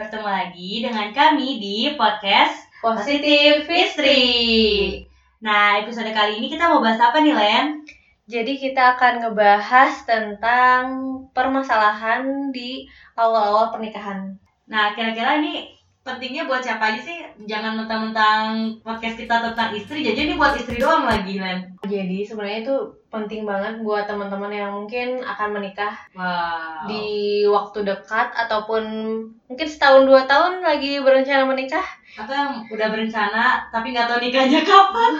Bertemu lagi dengan kami di podcast Positif Istri. Nah, episode kali ini kita mau bahas apa nih, Len? Jadi kita akan ngebahas tentang permasalahan di awal-awal pernikahan. Nah, kira-kira ini pentingnya buat siapa aja sih? Jangan mentang-mentang podcast kita tentang istri, jadi ini buat istri doang lagi, Len. Jadi sebenarnya itu penting banget buat teman-teman yang mungkin akan menikah Wow. di waktu dekat ataupun mungkin setahun dua tahun lagi berencana menikah. atau yang udah berencana tapi nggak tahu nikahnya kapan.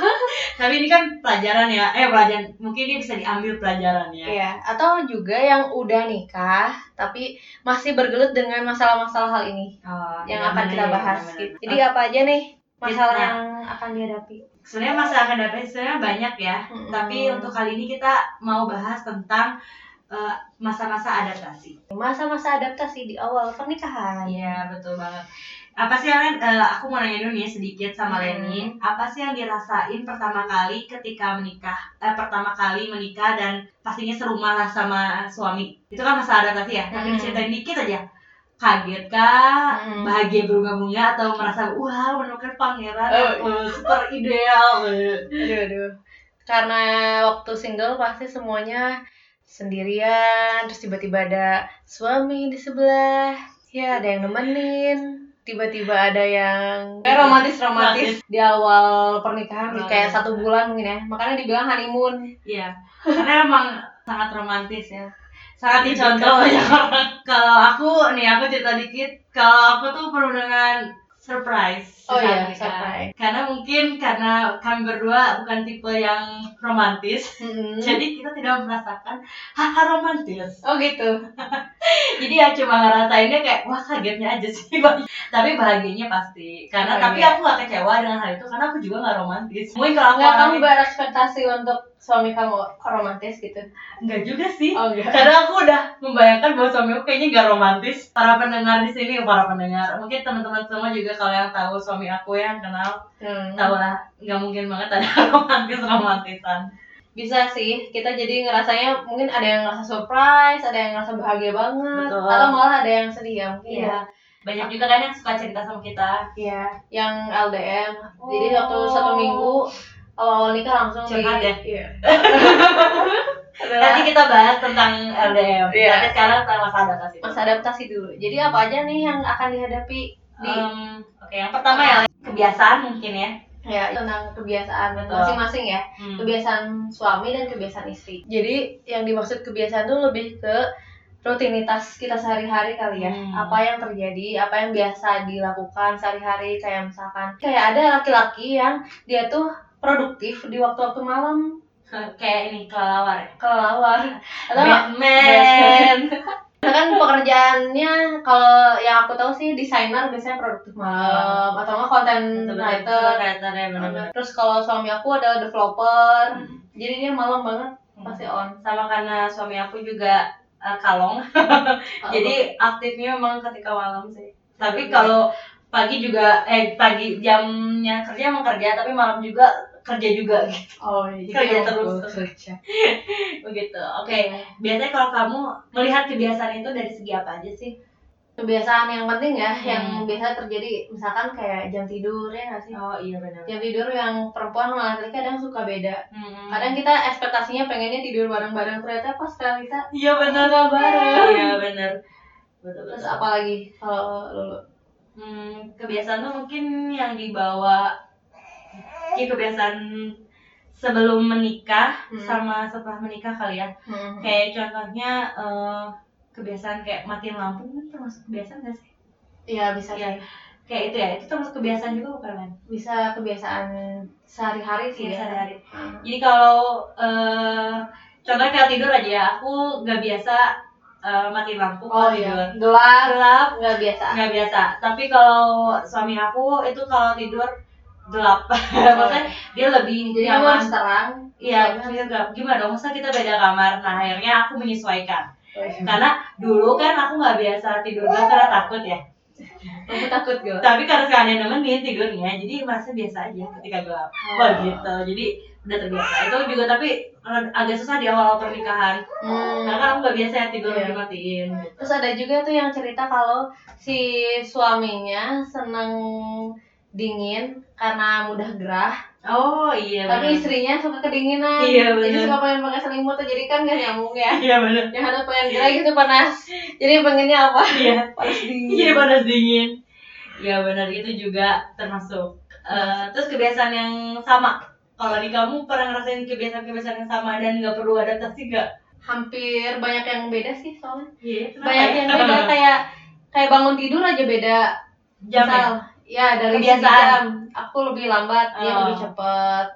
tapi ini kan pelajaran ya. Eh, pelajaran. Mungkin ini bisa diambil pelajaran ya. Iya, atau juga yang udah nikah tapi masih bergelut dengan masalah-masalah hal ini Oh, yang iya, akan bener, kita bahas. bener, gitu. bener. Jadi apa aja nih masalah Nah. yang akan dihadapi? sebenarnya masa akan datang sebenarnya banyak ya Mm-mm. tapi untuk kali ini kita mau bahas tentang eh, masa-masa adaptasi Masa-masa adaptasi di awal pernikahan. iya betul banget apa sih Len Eh, aku mau nanya dulu nih sedikit sama Hmm. Leni. Apa sih yang dirasain pertama kali ketika menikah? Eh, pertama kali menikah dan pastinya serumah lah sama suami. Itu kan masa adaptasi ya? Tapi Hmm. diceritain dikit aja. Kaget kah? Hmm. bahagia berbunga-bunga atau merasa wah menemukan pangeran Oh, oh, super ideal. Aduh, aduh. Karena waktu single pasti semuanya sendirian, terus tiba-tiba ada suami di sebelah, ya ada yang nemenin, tiba-tiba ada yang kayak romantis romantis di awal pernikahan Oh, kayak iya. satu bulan mungkin ya, makanya dibilang honeymoon. Iya, karena emang sangat romantis ya. Sangat dicontoh banyak orang. Kalau aku nih, aku cerita dikit. Kalau aku tuh penuh dengan surprise. Oh iya, surprise. Karena mungkin karena kami berdua bukan tipe yang romantis. Mm-mm. Jadi kita tidak merasakan hal romantis. oh gitu. Jadi ya cuma ngerasainnya kayak wah kagetnya aja sih. tapi bahagianya pasti. Karena Oh, tapi iya. aku gak kecewa dengan hal itu karena aku juga gak romantis. Mungkin kalau aku Nggak kamu berekspektasi untuk suami kamu romantis gitu? Enggak juga sih. Oh enggak. Karena aku udah membayangkan bahwa suami aku kayaknya gak romantis. Para pendengar di sini, para pendengar, mungkin teman-teman semua juga kalau yang tahu suami aku yang kenal, Hmm. tahu lah, nggak mungkin banget ada romantis romantisan. bisa sih kita jadi ngerasanya mungkin ada yang ngerasa surprise ada yang ngerasa bahagia banget Betul. atau malah ada yang sedih ya mungkin Iya. Banyak juga kan yang suka cerita sama kita. ya yang LDM jadi Oh. waktu satu minggu awal-awal nikah langsung Curhat ya? iya. Nanti kita bahas tentang LDM. Iya. Tapi sekarang tentang masa adaptasi. masa adaptasi dulu jadi apa aja nih yang akan dihadapi Em, Oke, yang pertama ya kebiasaan mungkin ya. ya tentang kebiasaan masing-masing ya Hmm. kebiasaan suami dan kebiasaan istri jadi yang dimaksud kebiasaan tuh lebih ke rutinitas kita sehari-hari kali ya Hmm. apa yang terjadi apa yang biasa dilakukan sehari-hari kayak misalkan kayak ada laki-laki yang dia tuh produktif di waktu-waktu malam Kayak ini kelelawar ya. kelelawar atau Batman. kan pekerjaannya kalau yang aku tahu sih desainer biasanya produktif malam atau nggak content writer. Writer ya benar-benar. terus kalau suami aku adalah developer Hmm. jadi dia malam banget pasti on. Sama karena suami aku juga uh, kalong. Jadi aktifnya memang ketika malam sih. Tapi kalau pagi juga eh pagi jamnya kerja emang kerja tapi malam juga kerja juga gitu. Oh iya Kerja terus. kerja. begitu oke. Biasanya kalau kamu melihat kebiasaan itu dari segi apa aja sih? Kebiasaan yang penting ya Hmm. yang biasa terjadi misalkan kayak jam tidur ya nggak sih? Oh iya benar. Jam tidur yang perempuan sama laki-laki kadang suka beda. Hmm. kadang kita ekspektasinya pengennya tidur bareng-bareng ternyata pas realita iya benar. nggak bareng. Iya benar. Betul terus betul. apa lagi kalau lulu Hmm, kebiasaan tuh mungkin yang dibawa ya kebiasaan sebelum menikah Hmm. sama setelah menikah kali ya. Kayak contohnya eh, kebiasaan kayak matiin lampu kan termasuk kebiasaan gak sih? iya bisa sih Kayak itu ya, itu termasuk kebiasaan juga bukan kan? bisa kebiasaan sehari-hari sih Iya, ya sehari-hari. Hmm. Jadi kalau eh, contohnya kayak tidur aja ya, aku nggak biasa eh, matiin lampu oh kalau iya tidur. gelap Gelap, nggak biasa nggak biasa tapi kalau suami aku itu kalau tidur gelap. Maksudnya dia lebih jadi nyaman. harus terang. Iya maksudnya gelap. Gimana dong? Masa kita beda kamar. Nah akhirnya aku menyesuaikan. Harus- karena dulu kan aku nggak biasa tidur gelap karena takut ya. Aku takut gelap. tapi karena sekarang ada nemenin tidurnya jadi merasa biasa aja ketika gelap. Oh. wah gitu. Jadi udah terbiasa. Itu juga tapi agak susah di awal pernikahan. Hmm. karena aku nggak biasa ya tidur Iya. dimatiin Terus ada juga tuh yang cerita kalau si suaminya seneng dingin karena mudah gerah, oh iya tapi benar. istrinya suka kedinginan. Iya, Jadi bener. suka pengen pakai selimut jadi kan gak nyambung ya. iya benar Yang satu pengen gerah gitu panas. Jadi pengennya apa? iya Panas dingin. iya panas dingin iya benar itu juga termasuk Eh, terus kebiasaan yang sama kalau di kamu pernah ngerasain kebiasaan-kebiasaan yang sama dan nggak perlu adaptasi nggak Hampir banyak yang beda sih soalnya. iya kenapa Banyak ya? yang beda kayak kayak bangun tidur aja beda. jam Misal, ya dari segi Kebiasaan. jam. Aku lebih lambat, dia Oh. lebih cepet.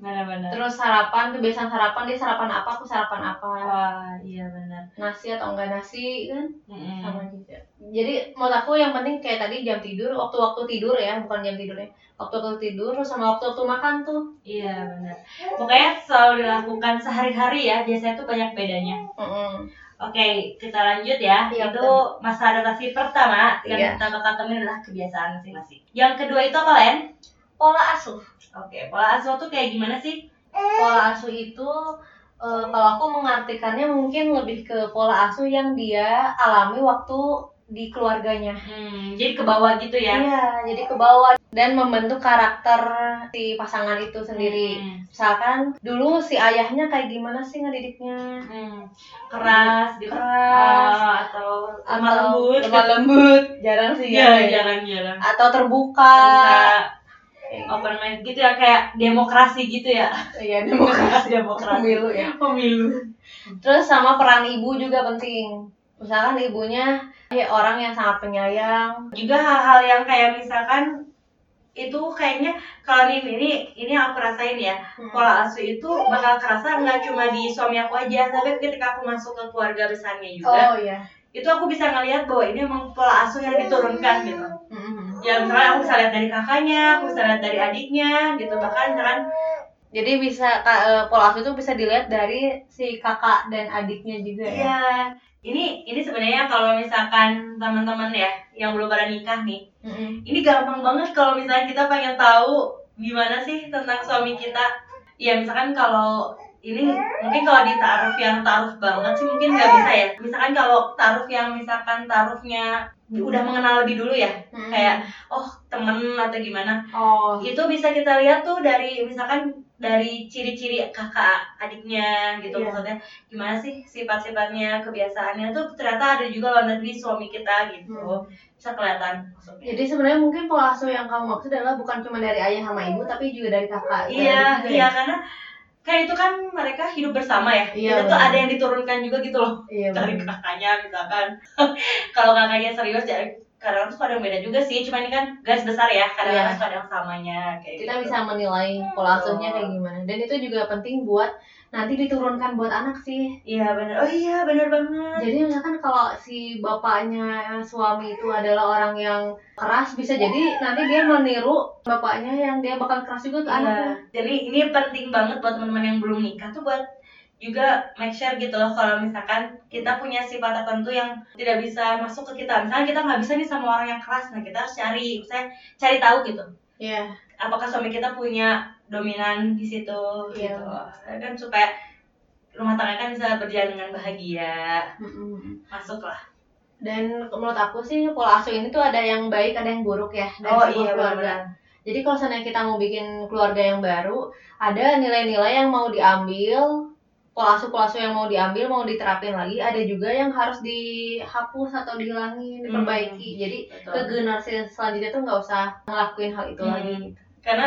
benar-benar Terus sarapan, kebiasaan sarapan dia sarapan apa, aku sarapan apa. wah iya benar Nasi atau enggak nasi kan Mm-mm. sama juga. Jadi menurut aku yang penting kayak tadi jam tidur, waktu-waktu tidur ya, bukan jam tidurnya. Waktu-waktu tidur terus sama waktu-waktu makan tuh. Iya benar. Pokoknya selalu dilakukan sehari-hari ya. Biasanya tuh banyak bedanya. Mm-mm. Oke, kita lanjut ya. Iya, itu masa adaptasi pertama yang Iya. kita bakal temuin adalah kebiasaan masing-masing. Yang kedua itu apa Len? Pola asuh. Oke, pola asuh tuh kayak gimana sih? Pola asuh itu eh, kalau aku mengartikannya mungkin lebih ke pola asuh yang dia alami waktu di keluarganya. Hmm, jadi ke bawah gitu ya. Iya, jadi ke bawah dan membentuk karakter si pasangan itu sendiri. Hmm. Misalkan dulu si ayahnya kayak gimana sih ngedidiknya? Hmm. Keras gitu. Keras. Ah, atau lemah lembut. lemah lembut, jarang sih Iya, ya. jarang-jarang. Atau terbuka. Kayak open mind gitu ya kayak demokrasi gitu ya. Iya, demokrasi demokrasi. pemilu ya. Pemilu. Terus sama peran ibu juga penting. Misalkan ibunya ya orang yang sangat penyayang. juga hal-hal yang kayak misalkan itu kayaknya kalau ini ini ini aku rasain ya pola asuh itu bakal kerasa nggak cuma di suami aku aja tapi ketika aku masuk ke keluarga besarnya juga Oh iya. itu aku bisa ngelihat bahwa ini emang pola asuh yang diturunkan gitu Mm-mm. ya misalkan aku bisa lihat dari kakaknya aku bisa lihat dari adiknya gitu bahkan misalkan Jadi bisa eh, pola asuh itu bisa dilihat dari si kakak dan adiknya juga ya. ya ini ini sebenarnya kalau misalkan teman-teman ya yang belum pada nikah nih Mm-mm. ini gampang banget kalau misalnya kita pengen tahu gimana sih tentang suami kita ya misalkan kalau ini mungkin kalau di taruh yang taruh banget sih mungkin nggak bisa ya misalkan kalau taruh yang misalkan taruhnya udah mengenal lebih dulu ya Mm-mm. kayak oh temen atau gimana oh itu bisa kita lihat tuh dari misalkan dari ciri-ciri kakak adiknya gitu Iya. maksudnya gimana sih sifat-sifatnya kebiasaannya tuh ternyata ada juga nanti di suami kita gitu Hmm. bisa kelihatan maksudnya Jadi sebenarnya mungkin pola asuh yang kamu maksud adalah bukan cuma dari ayah sama ibu tapi juga dari kakak. Iya, juga iya ya? karena kayak itu kan mereka hidup bersama ya. Iya, itu tuh ada yang diturunkan juga gitu loh Iya. dari kakaknya misalkan. Kalau kakaknya serius ya kadang suka ada yang beda juga sih. Cuma ini kan garis besar ya. Kadang-kadang Iya. suka ada yang samanya kayak Kita gitu. bisa menilai pola asuhnya kayak gimana. Dan itu juga penting buat nanti diturunkan buat anak sih. Iya benar. Oh iya benar banget. Jadi misalkan kalau si bapaknya suami itu adalah orang yang keras bisa jadi nanti dia meniru bapaknya yang dia bakal keras juga ke Iya. anaknya. Jadi ini penting banget buat teman-teman yang belum nikah tuh buat juga make sure gitu loh kalau misalkan kita punya sifat tertentu yang tidak bisa masuk ke kita misalnya kita nggak bisa nih sama orang yang keras nah kita harus cari misalnya cari tahu gitu Iya. apakah suami kita punya dominan di situ Iya. gitu kan supaya rumah tangga kan bisa berjalan dengan bahagia Mm-mm. masuklah Dan menurut aku sih pola asuh ini tuh ada yang baik ada yang buruk ya dari oh iya keluarga. benar Jadi kalau seandainya kita mau bikin keluarga yang baru, ada nilai-nilai yang mau diambil, pola asuh pola asuh yang mau diambil, mau diterapin lagi, ada juga yang harus dihapus atau dihilangin, diperbaiki. Jadi ke betul. generasi selanjutnya tuh nggak usah ngelakuin hal itu Hmm. lagi. karena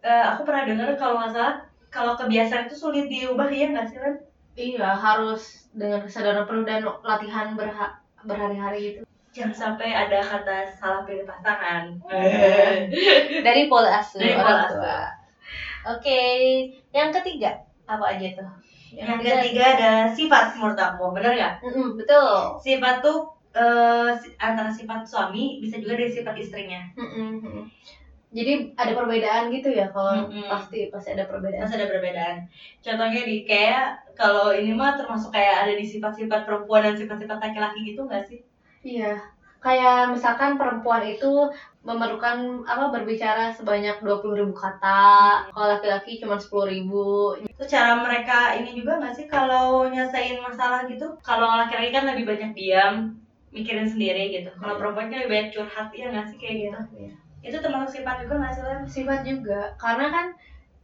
eh, aku pernah dengar kalau nggak salah kalau kebiasaan itu sulit diubah ya nggak sih Len? Iya, harus dengan kesadaran penuh dan latihan berha- berhari-hari gitu. jangan sampai ada kata salah pilih pasangan Dari pola asuh Dari orang pola tua. Oke, yang ketiga apa aja tuh? Yang ketiga ada sifat menurut aku bener nggak Mm-mm, betul. sifat tuh eh, si- antara sifat suami bisa juga dari sifat istrinya Mm-mm, mm-mm. Jadi ada perbedaan gitu ya kalau Mm-mm. pasti pasti ada perbedaan. Masih ada perbedaan. Contohnya di kayak kalau ini mah termasuk kayak ada di sifat-sifat perempuan dan sifat-sifat laki-laki gitu nggak sih? Iya. Kayak misalkan perempuan itu memerlukan apa berbicara sebanyak 20.000 ribu kata kalau laki-laki cuma 10.000 ribu. Itu cara mereka ini juga nggak sih? Kalau nyelesain masalah gitu kalau laki-laki kan lebih banyak diam mikirin sendiri gitu. Kalau Iya. perempuan kan lebih banyak curhat ya nggak sih? Kayak gitu. Itu termasuk sifat juga nggak sih sifat juga. Karena kan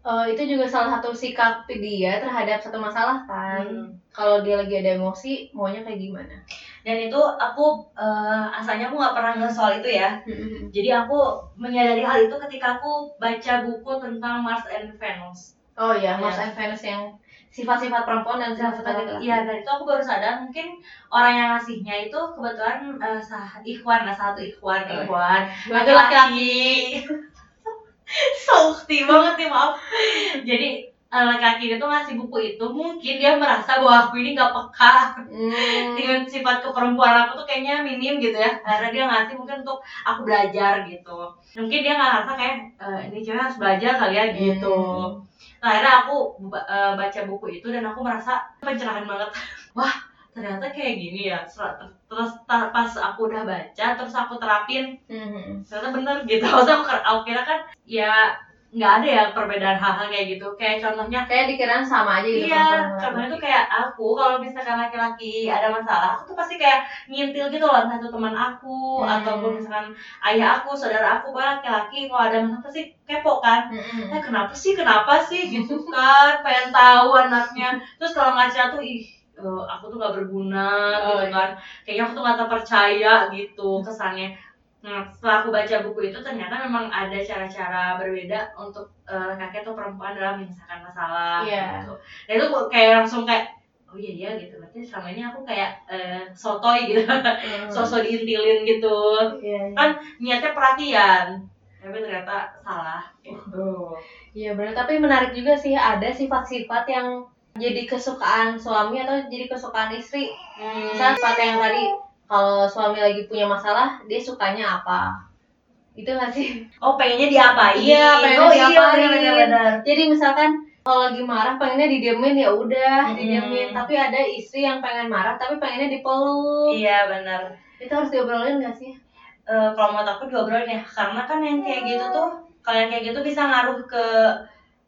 eh, itu juga salah satu sikap dia terhadap satu masalah kan. Hmm. kalau dia lagi ada emosi maunya kayak gimana dan itu aku eh, asalnya aku nggak pernah nge soal itu ya jadi aku menyadari hal itu ketika aku baca buku tentang Mars and Venus oh ya Mars Iya. and Venus yang sifat-sifat perempuan dan sifat-sifat laki-laki Iya, dan itu aku baru sadar mungkin orang yang ngasihnya itu kebetulan eh, sah ikhwan, nah satu ikhwan, Oh, iya. ikhwan, laki-laki. Sakti banget nih maaf. Jadi laki-laki itu ngasih buku itu mungkin dia merasa bahwa aku ini gak peka Hmm. dengan sifat keperempuan aku tuh kayaknya minim gitu ya karena dia ngasih mungkin untuk aku belajar gitu mungkin dia nggak ngerasa kayak "Eh, ini cewek harus belajar kali ya gitu Hmm. nah akhirnya aku eh, baca buku itu dan aku merasa pencerahan banget wah ternyata kayak gini ya terus pas aku udah baca terus aku terapin Hmm. ternyata bener gitu aku, aku kira kan ya nggak ada ya perbedaan hal-hal kayak gitu kayak contohnya kayak dikirain sama aja gitu Iya, sama contohnya tuh kayak aku kalau misalkan laki-laki ada masalah, aku tuh pasti kayak ngintil gitu loh, entah itu teman aku Hmm. ataupun misalkan ayah aku, saudara aku, pokoknya laki-laki kalau ada masalah pasti kepo kan. Hmm. Eh kenapa sih, kenapa sih gitu kan, pengen tahu anaknya. Terus kalau ngaca tuh ih eh, aku tuh gak berguna Oh, gitu iya. kan, kayaknya aku tuh gak terpercaya gitu kesannya. Nah, setelah aku baca buku itu ternyata memang ada cara-cara berbeda untuk eh, laki-laki atau perempuan dalam menyelesaikan masalah Iya. gitu. Dan itu kayak langsung kayak oh iya iya gitu. Berarti selama ini aku kayak eh, sotoy gitu. Hmm. Sosok diintilin gitu. Iya, iya. Kan niatnya perhatian. Tapi ternyata salah gitu. Iya benar, tapi menarik juga sih ada sifat-sifat yang jadi kesukaan suami atau jadi kesukaan istri. Hmm. Misal sifat yang tadi kalau suami lagi punya masalah, dia sukanya apa? Itu gak sih? Oh pengennya diapain? Iya, pengennya oh, diapain. Iya, benar-benar. Jadi misalkan kalau lagi marah pengennya didiemin ya udah Hmm. didiemin. Tapi ada istri yang pengen marah tapi pengennya dipeluk. Iya benar. Itu harus diobrolin gak sih? Eh, kalau menurut aku diobrolin ya karena kan yang kayak gitu tuh kalau yang kayak gitu bisa ngaruh ke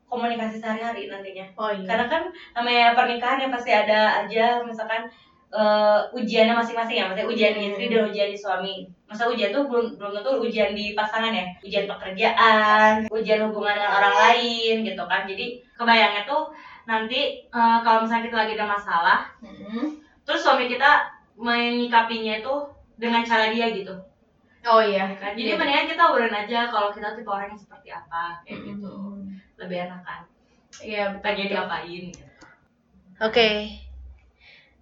komunikasi sehari-hari nantinya Oh iya. karena kan namanya pernikahan ya pasti ada aja misalkan eh, ujiannya masing-masing ya maksudnya ujian di istri dan ujian di suami masa ujian tuh belum belum tentu ujian di pasangan ya ujian pekerjaan ujian hubungan dengan orang lain gitu kan jadi kebayangnya tuh nanti eh, kalau misalnya kita lagi ada masalah Mm-mm. terus suami kita menyikapinya itu dengan cara dia gitu Oh iya. kan jadi Iya. mendingan kita obrolin aja kalau kita tipe orang yang seperti apa kayak gitu Mm-mm. lebih enak kan Iya tanya diapain gitu. Oke.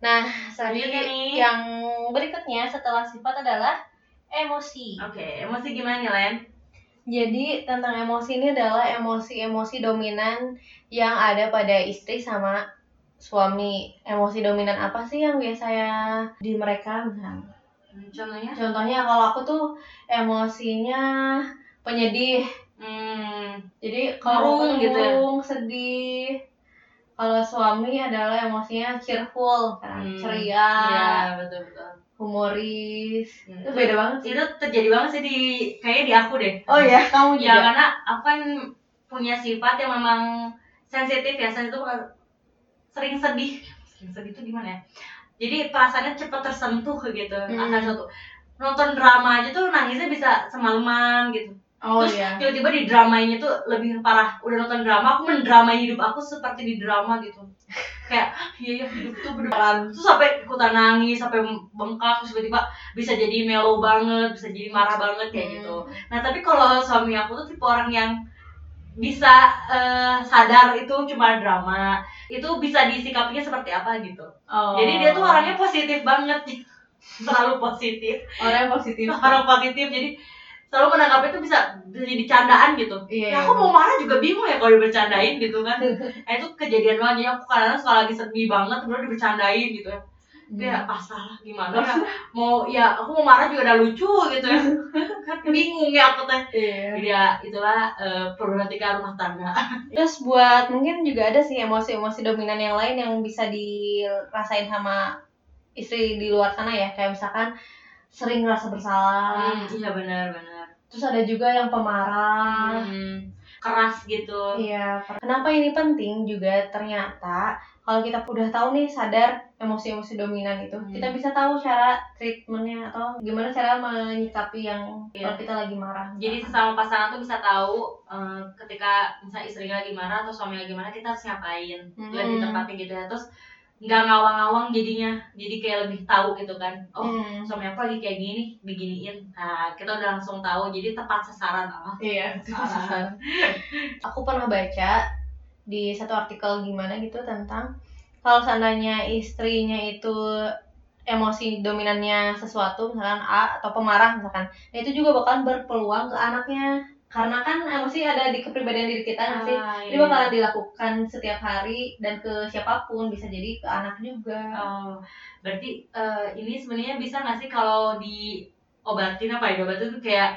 Nah, tadi Selanjutnya nih. yang berikutnya setelah sifat adalah emosi. oke emosi gimana nih Len Jadi tentang emosi ini adalah emosi-emosi dominan yang ada pada istri sama suami. Emosi dominan apa sih yang biasanya di mereka? Nah, Hmm, contohnya contohnya kalau aku tuh emosinya penyedih. hmm, Jadi kalau aku gitu ya? sedih. Kalau suami adalah emosinya cheerful, kan? Hmm, ceria, iya betul betul humoris. Hmm, Itu beda banget sih. itu terjadi banget sih di kayaknya di aku deh Oh ya, kamu ya juga. karena aku kan punya sifat yang memang sensitif ya sensitif sering sedih sering sedih tuh gimana ya jadi perasaannya cepat tersentuh gitu Hmm. akan satu nonton drama aja tuh nangisnya bisa semalaman gitu Oh Terus iya. tiba-tiba di dramanya tuh lebih parah. Udah nonton drama, aku mendramai hidup aku seperti di drama gitu. Kayak, iya iya hidup tuh beneran. Terus sampai ikutan nangis, sampai bengkak, terus tiba-tiba bisa jadi mellow banget, bisa jadi marah banget kayak Hmm. gitu. Nah tapi kalau suami aku tuh tipe orang yang bisa eh, sadar itu cuma drama, itu bisa disikapinya seperti apa gitu. Oh. Jadi dia tuh orangnya positif banget, selalu positif, orang positif. orang positif. Jadi selalu menanggapi itu bisa jadi candaan gitu. Iya. Ya aku mau marah juga bingung ya kalau dibercandain gitu kan. Nah itu kejadian banget jadi aku kadang kalau lagi sedih banget terus dibercandain gitu ya. Tapi ya pasrah lah gimana ya. Mau ya aku mau marah juga udah lucu gitu ya. kan bingung ya aku teh. Iya. Ya itulah eh, problematika rumah tangga. Terus buat mungkin juga ada sih emosi-emosi dominan yang lain yang bisa dirasain sama istri di luar sana ya. Kayak misalkan sering ngerasa bersalah Hmm, iya benar-benar. Terus ada juga yang pemarah Hmm, keras gitu. Iya, kenapa ini penting juga ternyata kalau kita udah tahu nih sadar emosi-emosi dominan itu, Hmm. kita bisa tahu cara treatmentnya atau gimana cara menyikapi yang Iya. kalau kita lagi marah. Jadi sesama pasangan tuh bisa tahu eh, ketika misalnya istrinya lagi marah atau suami lagi marah kita harus ngapain, Hmm. lebih tepatnya gitu ya. Terus nggak ngawang-ngawang jadinya, jadi kayak lebih tahu gitu kan. Oh Hmm. suami aku lagi kayak gini nih, diginiin. Nah kita udah langsung tahu, jadi tepat sasaran. Oh, Iya, Salah. Aku pernah baca di satu artikel gimana gitu tentang kalau seandainya istrinya itu emosi dominannya sesuatu misalkan A atau pemarah misalkan nah itu juga bakalan berpeluang ke anaknya karena kan emosi ada di kepribadian diri kita nggak sih Ah, Ini bakalan dilakukan setiap hari dan ke siapa pun bisa jadi ke anak juga. Oh, berarti eh, ini sebenarnya bisa nggak sih kalau diobatin apa ya diobatin tuh kayak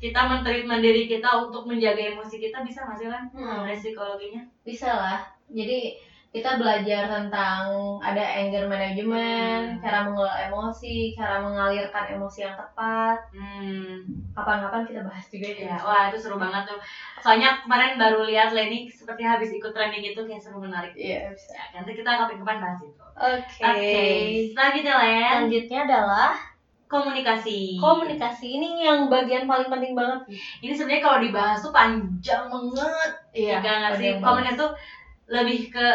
kita mentreatment diri kita untuk menjaga emosi kita bisa nggak sih kan Hmm. psikologinya Bisa lah. Jadi kita belajar tentang ada anger management, Hmm. cara mengelola emosi, cara mengalirkan emosi yang tepat. hmm Kapan-kapan kita bahas juga ya wah itu seru banget tuh soalnya kemarin baru lihat Leni seperti habis ikut training itu kayak seru menarik Iya, bisa. ya nanti kita kapan-kapan bahas itu Oke. oke selanjutnya Len Selanjutnya adalah komunikasi komunikasi. Ini yang bagian paling penting banget. ini sebenarnya kalau dibahas tuh panjang banget Iya. Iya nggak sih? Komunikasi tuh lebih ke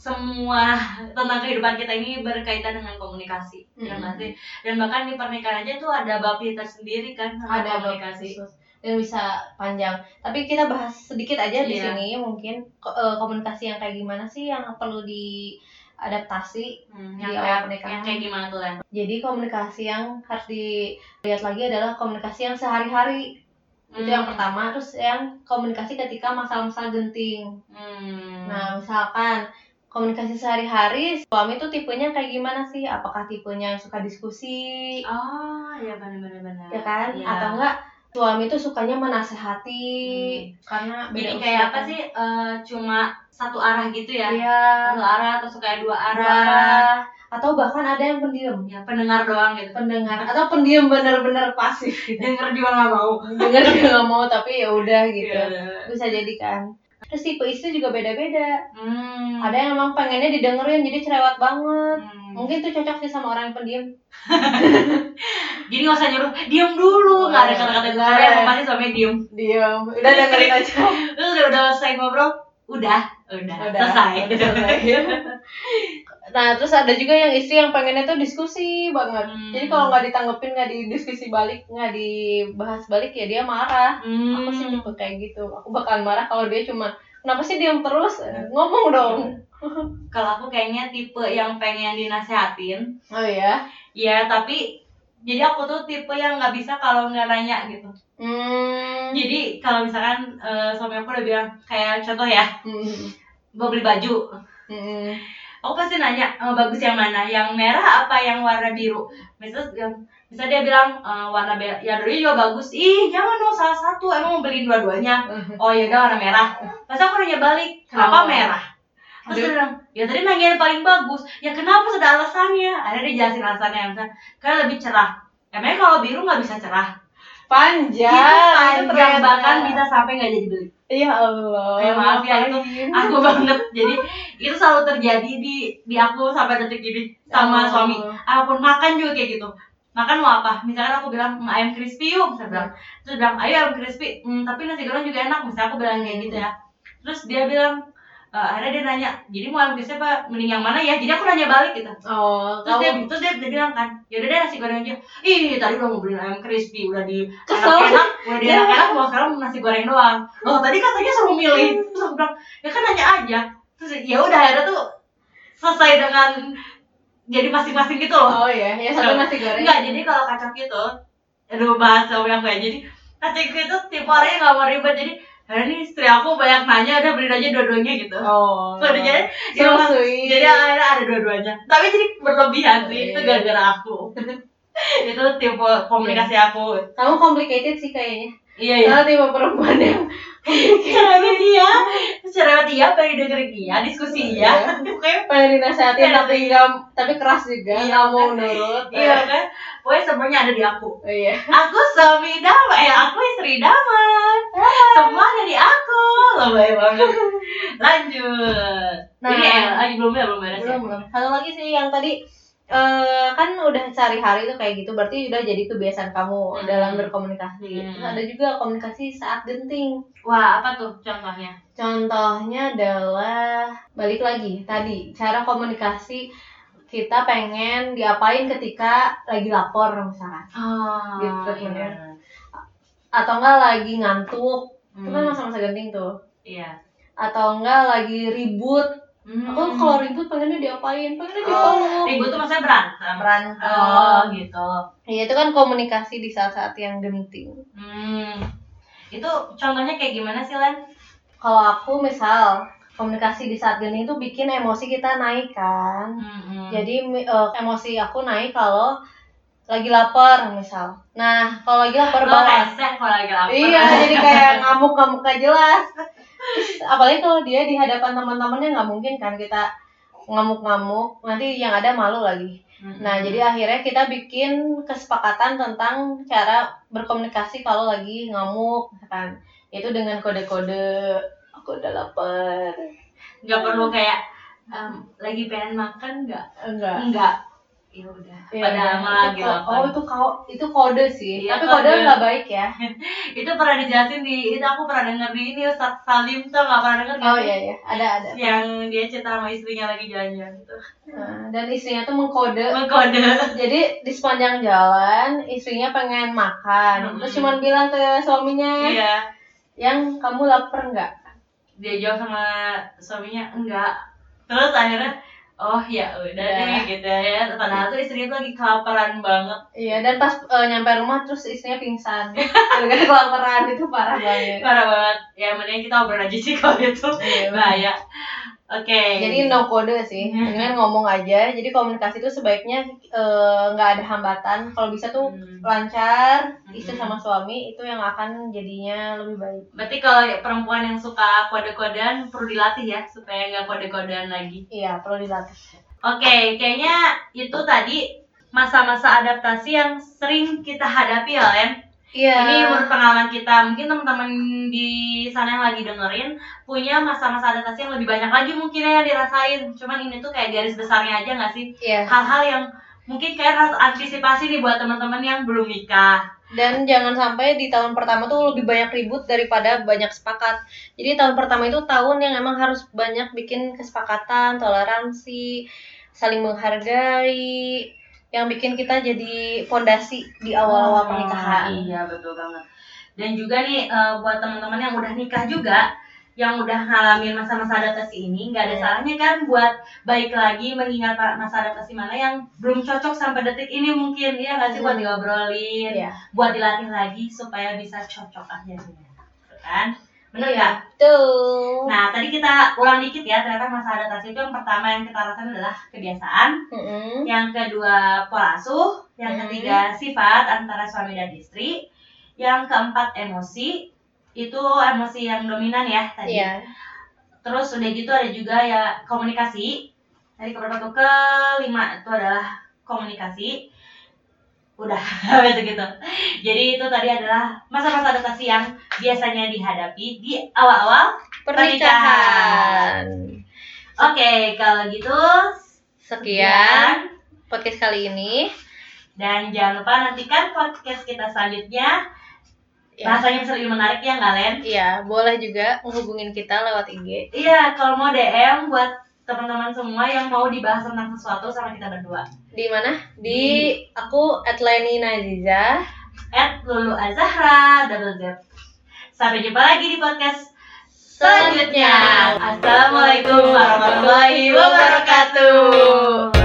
semua tentang kehidupan kita ini berkaitan dengan komunikasi, Mm-mm. nggak sih? Dan bahkan di pernikahan aja tuh ada babnya tersendiri kan tentang ada komunikasi. dan bisa panjang. Tapi kita bahas sedikit aja di Iya. sini mungkin eh, komunikasi yang kayak gimana sih yang perlu diadaptasi. Hmm, Di yang awal kayak pernikahan. yang kayak gimana tuh Len? Jadi komunikasi yang harus dilihat lagi adalah komunikasi yang sehari-hari. Itu yang Hmm. pertama, terus yang komunikasi ketika masalah-masalah genting. Hmm. Nah, misalkan komunikasi sehari-hari, suami tuh tipenya kayak gimana sih? Apakah tipenya yang suka diskusi, oh ya benar-benar benar. ya kan? Iya. Atau enggak suami tuh sukanya menasehati karena beda Jadi kayak apa kan. sih? eh, cuma satu arah gitu ya? Iya, Satu arah atau suka dua dua arah? arah. Atau bahkan ada yang pendiam, Ya pendengar doang gitu. pendengar atau pendiam bener-bener pasif gitu. Denger juga nggak mau. Dengar juga nggak mau tapi ya udah gitu. Iya. Bisa jadi kan. Terus tipe istri juga beda-beda. Hmm. Ada yang emang pengennya didengerin jadi cerewet banget. Hmm. Mungkin tuh cocok sih sama orang yang pendiam. Jadi nggak usah nyuruh diam dulu, nggak ada kata-kata gue Nggak yang pasti suami diam. Diam. Udah dengerin aja. Terus udah, udah selesai ngobrol, udah, udah, Udah, selesai. udah selesai. Nah, terus ada juga yang istri yang pengennya tuh diskusi banget. Hmm. Jadi kalau nggak ditanggepin, nggak didiskusi balik, nggak dibahas balik ya dia marah. Hmm. Aku sih tipe kayak gitu. Aku bakalan marah kalau dia cuma kenapa sih diam terus? Eh, Ngomong dong. Kalau aku kayaknya tipe yang pengen dinasehatin, Oh ya. ya tapi jadi aku tuh tipe yang nggak bisa kalau nggak nanya gitu. Hmm. Jadi kalau misalkan eh, suami aku udah bilang kayak contoh ya, Hmm. mau beli baju, Hmm. Aku pasti nanya "Eh, bagus yang mana? Yang merah apa yang warna biru? Misalnya bisa dia bilang "Eh, warna be- ya dulu juga bagus. Ih jangan dong salah satu. Emang mau beli dua-duanya. Oh ya udah warna merah. Masa aku nanya balik kenapa Oh. merah? Terus dia bilang ya tadi nanya yang paling bagus. Ya kenapa? Sudah alasannya. Ada dia jelasin alasannya. Misalnya karena lebih cerah. Emangnya kalau biru nggak bisa cerah? Panjang. itu panjang ternyata. bahkan bisa sampai nggak jadi beli Ya Allah. Eh, maaf ya, itu aku banget. Jadi itu selalu terjadi di di aku sampai detik ini sama Oh. suami. Apa pun makan juga kayak gitu. Makan mau apa? Misalkan aku bilang "Hmm, ayam crispy yuk saya bilang. Terus bilang ayo ayam crispy. "Hmm, tapi nasi goreng juga enak. Misalnya aku bilang kayak gitu ya. Terus dia bilang eh, akhirnya dia nanya jadi mau ayam crispy apa mending yang mana ya? Jadi aku nanya balik gitu. Oh, terus dia terus dia, dia bilang kan yaudah deh nasi goreng aja. Ih tadi udah mau beli ayam crispy udah di enak-enak udah di Ya. enak-enak mau sekarang nasi goreng doang. Loh tadi katanya suruh milih. Terus aku bilang ya kan nanya aja. Terus ya udah akhirnya tuh selesai dengan jadi masing-masing gitu loh. Oh iya, ya satu nasi goreng. enggak jadi kalau kacang itu aduh bahas sama yang kayak jadi kacang itu tipe orangnya nggak mau ribet jadi hari ini istri aku banyak nanya udah beli aja dua-duanya gitu Oh. So, jadi So ya, sweet. jadi akhirnya ada dua-duanya tapi jadi berlebihan sih itu Iya. gara-gara aku itu tipe komunikasi aku Kamu complicated sih kayaknya. Iya iya. Karena tipe perempuan yang Cerewet dia, cerewet dia, pengen dengerin dia, diskusi dia. Pokoknya pengen dinasehatin Pengen tapi tapi keras juga Iya, nggak mau kan? nurut iya kan, pokoknya semuanya ada di aku. Oh, iya Aku suami damai, eh, aku istri damai. Semua ada di aku. Lebay banget. Lanjut. Nah. Ini eh, lagi belum ya, belum beres ya? belum belum satu lagi sih yang tadi eh, kan udah sehari-hari tuh kayak gitu berarti udah jadi kebiasaan kamu Hmm. dalam berkomunikasi Hmm. Terus ada juga komunikasi saat genting Wah, apa tuh contohnya? contohnya adalah balik lagi tadi cara komunikasi kita pengen diapain ketika lagi lapor misalkan Oh, Gitu, iya. bener. atau enggak lagi ngantuk itu kan Hmm, masa-masa genting tuh Iya. atau enggak lagi ribut Hmm. aku kalau ribut pengennya diapain pengennya Oh, dipeluk ribut tuh maksudnya berantem. berantem Oh, gitu. Iya itu kan komunikasi di saat-saat yang genting. Hmm. Itu contohnya kayak gimana sih, Len? Kalau aku misal komunikasi di saat genting itu bikin emosi kita naik kan. Hmm. Jadi eh, emosi aku naik kalau lagi lapar misal. Nah kalau lagi lapar banget. kalau lagi lapar. Iya jadi kayak ngamuk-ngamuk gak jelas. Terus, apalagi kalau dia di hadapan teman-temannya nggak mungkin kan kita ngamuk-ngamuk nanti yang ada malu lagi. Hmm. Nah, jadi akhirnya kita bikin kesepakatan tentang cara berkomunikasi kalau lagi ngamuk, misalkan. Itu dengan kode-kode, aku udah lapar. nggak perlu kayak em, lagi pengen makan nggak? Enggak. Enggak. Ya udah. Padahal enggak. malah Itu lagi ko- lapar. Oh, itu kau itu kode sih. Iya, Tapi kode nggak baik ya. itu pernah dijelasin di itu aku pernah denger di ini Ustaz Salim tuh nggak pernah denger Oh iya iya, ada ada. yang dia cerita sama istrinya lagi jalan-jalan gitu Nah, dan istrinya tuh mengkode. mengkode Jadi di sepanjang jalan istrinya pengen makan, Mm-mm. terus cuman bilang ke suaminya, iya yang kamu lapar nggak? Dia jawab sama suaminya enggak. Terus akhirnya oh ya udah Ya. deh gitu ya. Padahal tuh istrinya tuh lagi kelaparan banget. Iya, dan pas eh, nyampe rumah terus istrinya pingsan. Gara-gara kelaparan itu parah banget. parah banget. Ya mending kita obrol aja sih kalau itu Iya, bahaya oke Jadi no kode sih, Hmm. dengan ngomong aja. Jadi komunikasi itu sebaiknya eh, nggak ada hambatan. Kalau bisa tuh Hmm. lancar, istri Hmm. sama suami itu yang akan jadinya lebih baik. berarti kalau perempuan yang suka kode-kodean perlu dilatih ya supaya nggak kode-kodean lagi Iya, perlu dilatih. Oke, kayaknya itu tadi masa-masa adaptasi yang sering kita hadapi ya, Len. Iya. Ini menurut pengalaman kita. Mungkin teman-teman di sana yang lagi dengerin punya masa-masa adaptasi yang lebih banyak lagi mungkin ya yang dirasain. Cuman ini tuh kayak garis besarnya aja nggak sih? Iya. Hal-hal yang mungkin kayak harus antisipasi nih buat teman-teman yang belum nikah. Dan jangan sampai di tahun pertama tuh lebih banyak ribut daripada banyak sepakat. Jadi tahun pertama itu tahun yang emang harus banyak bikin kesepakatan, toleransi, saling menghargai, yang bikin kita jadi fondasi di awal-awal pernikahan. Iya, betul banget. Dan juga nih eh, buat teman-teman yang udah nikah juga, yang udah ngalamin masa-masa adaptasi ini, nggak ada Iya. salahnya kan buat baik lagi mengingat masa adaptasi mana yang belum cocok sampai detik ini mungkin ya nggak sih buat Hmm. diobrolin, Iya. buat dilatih lagi supaya bisa cocok akhirnya, Gitu kan? Bener Iya. nggak? Tuh. Nah, tadi kita ulang dikit ya, ternyata masa adaptasi itu yang pertama yang kita rasakan adalah kebiasaan, Mm-mm. yang kedua pola asuh, yang Hmm. ketiga sifat antara suami dan istri, yang keempat emosi, itu emosi yang dominan ya tadi. Iya. Terus udah gitu ada juga ya komunikasi. Tadi keberapa tuh kelima itu adalah komunikasi. Udah habis gitu. Jadi itu tadi adalah masa-masa adaptasi yang biasanya dihadapi di awal-awal. Pernikahan. Oke, kalau gitu Sekian podcast kali ini. Dan jangan lupa nantikan podcast kita selanjutnya. Ya. Bahasanya bisa lebih menarik ya nggak Len? Iya, boleh juga menghubungin kita lewat IG. Iya, kalau mau DM buat teman-teman semua yang mau dibahas tentang sesuatu sama kita berdua. Di mana? Di aku @leni Naziza. At Lulu Azahra double Z. Sampai jumpa lagi di podcast selanjutnya. Assalamualaikum warahmatullahi wabarakatuh.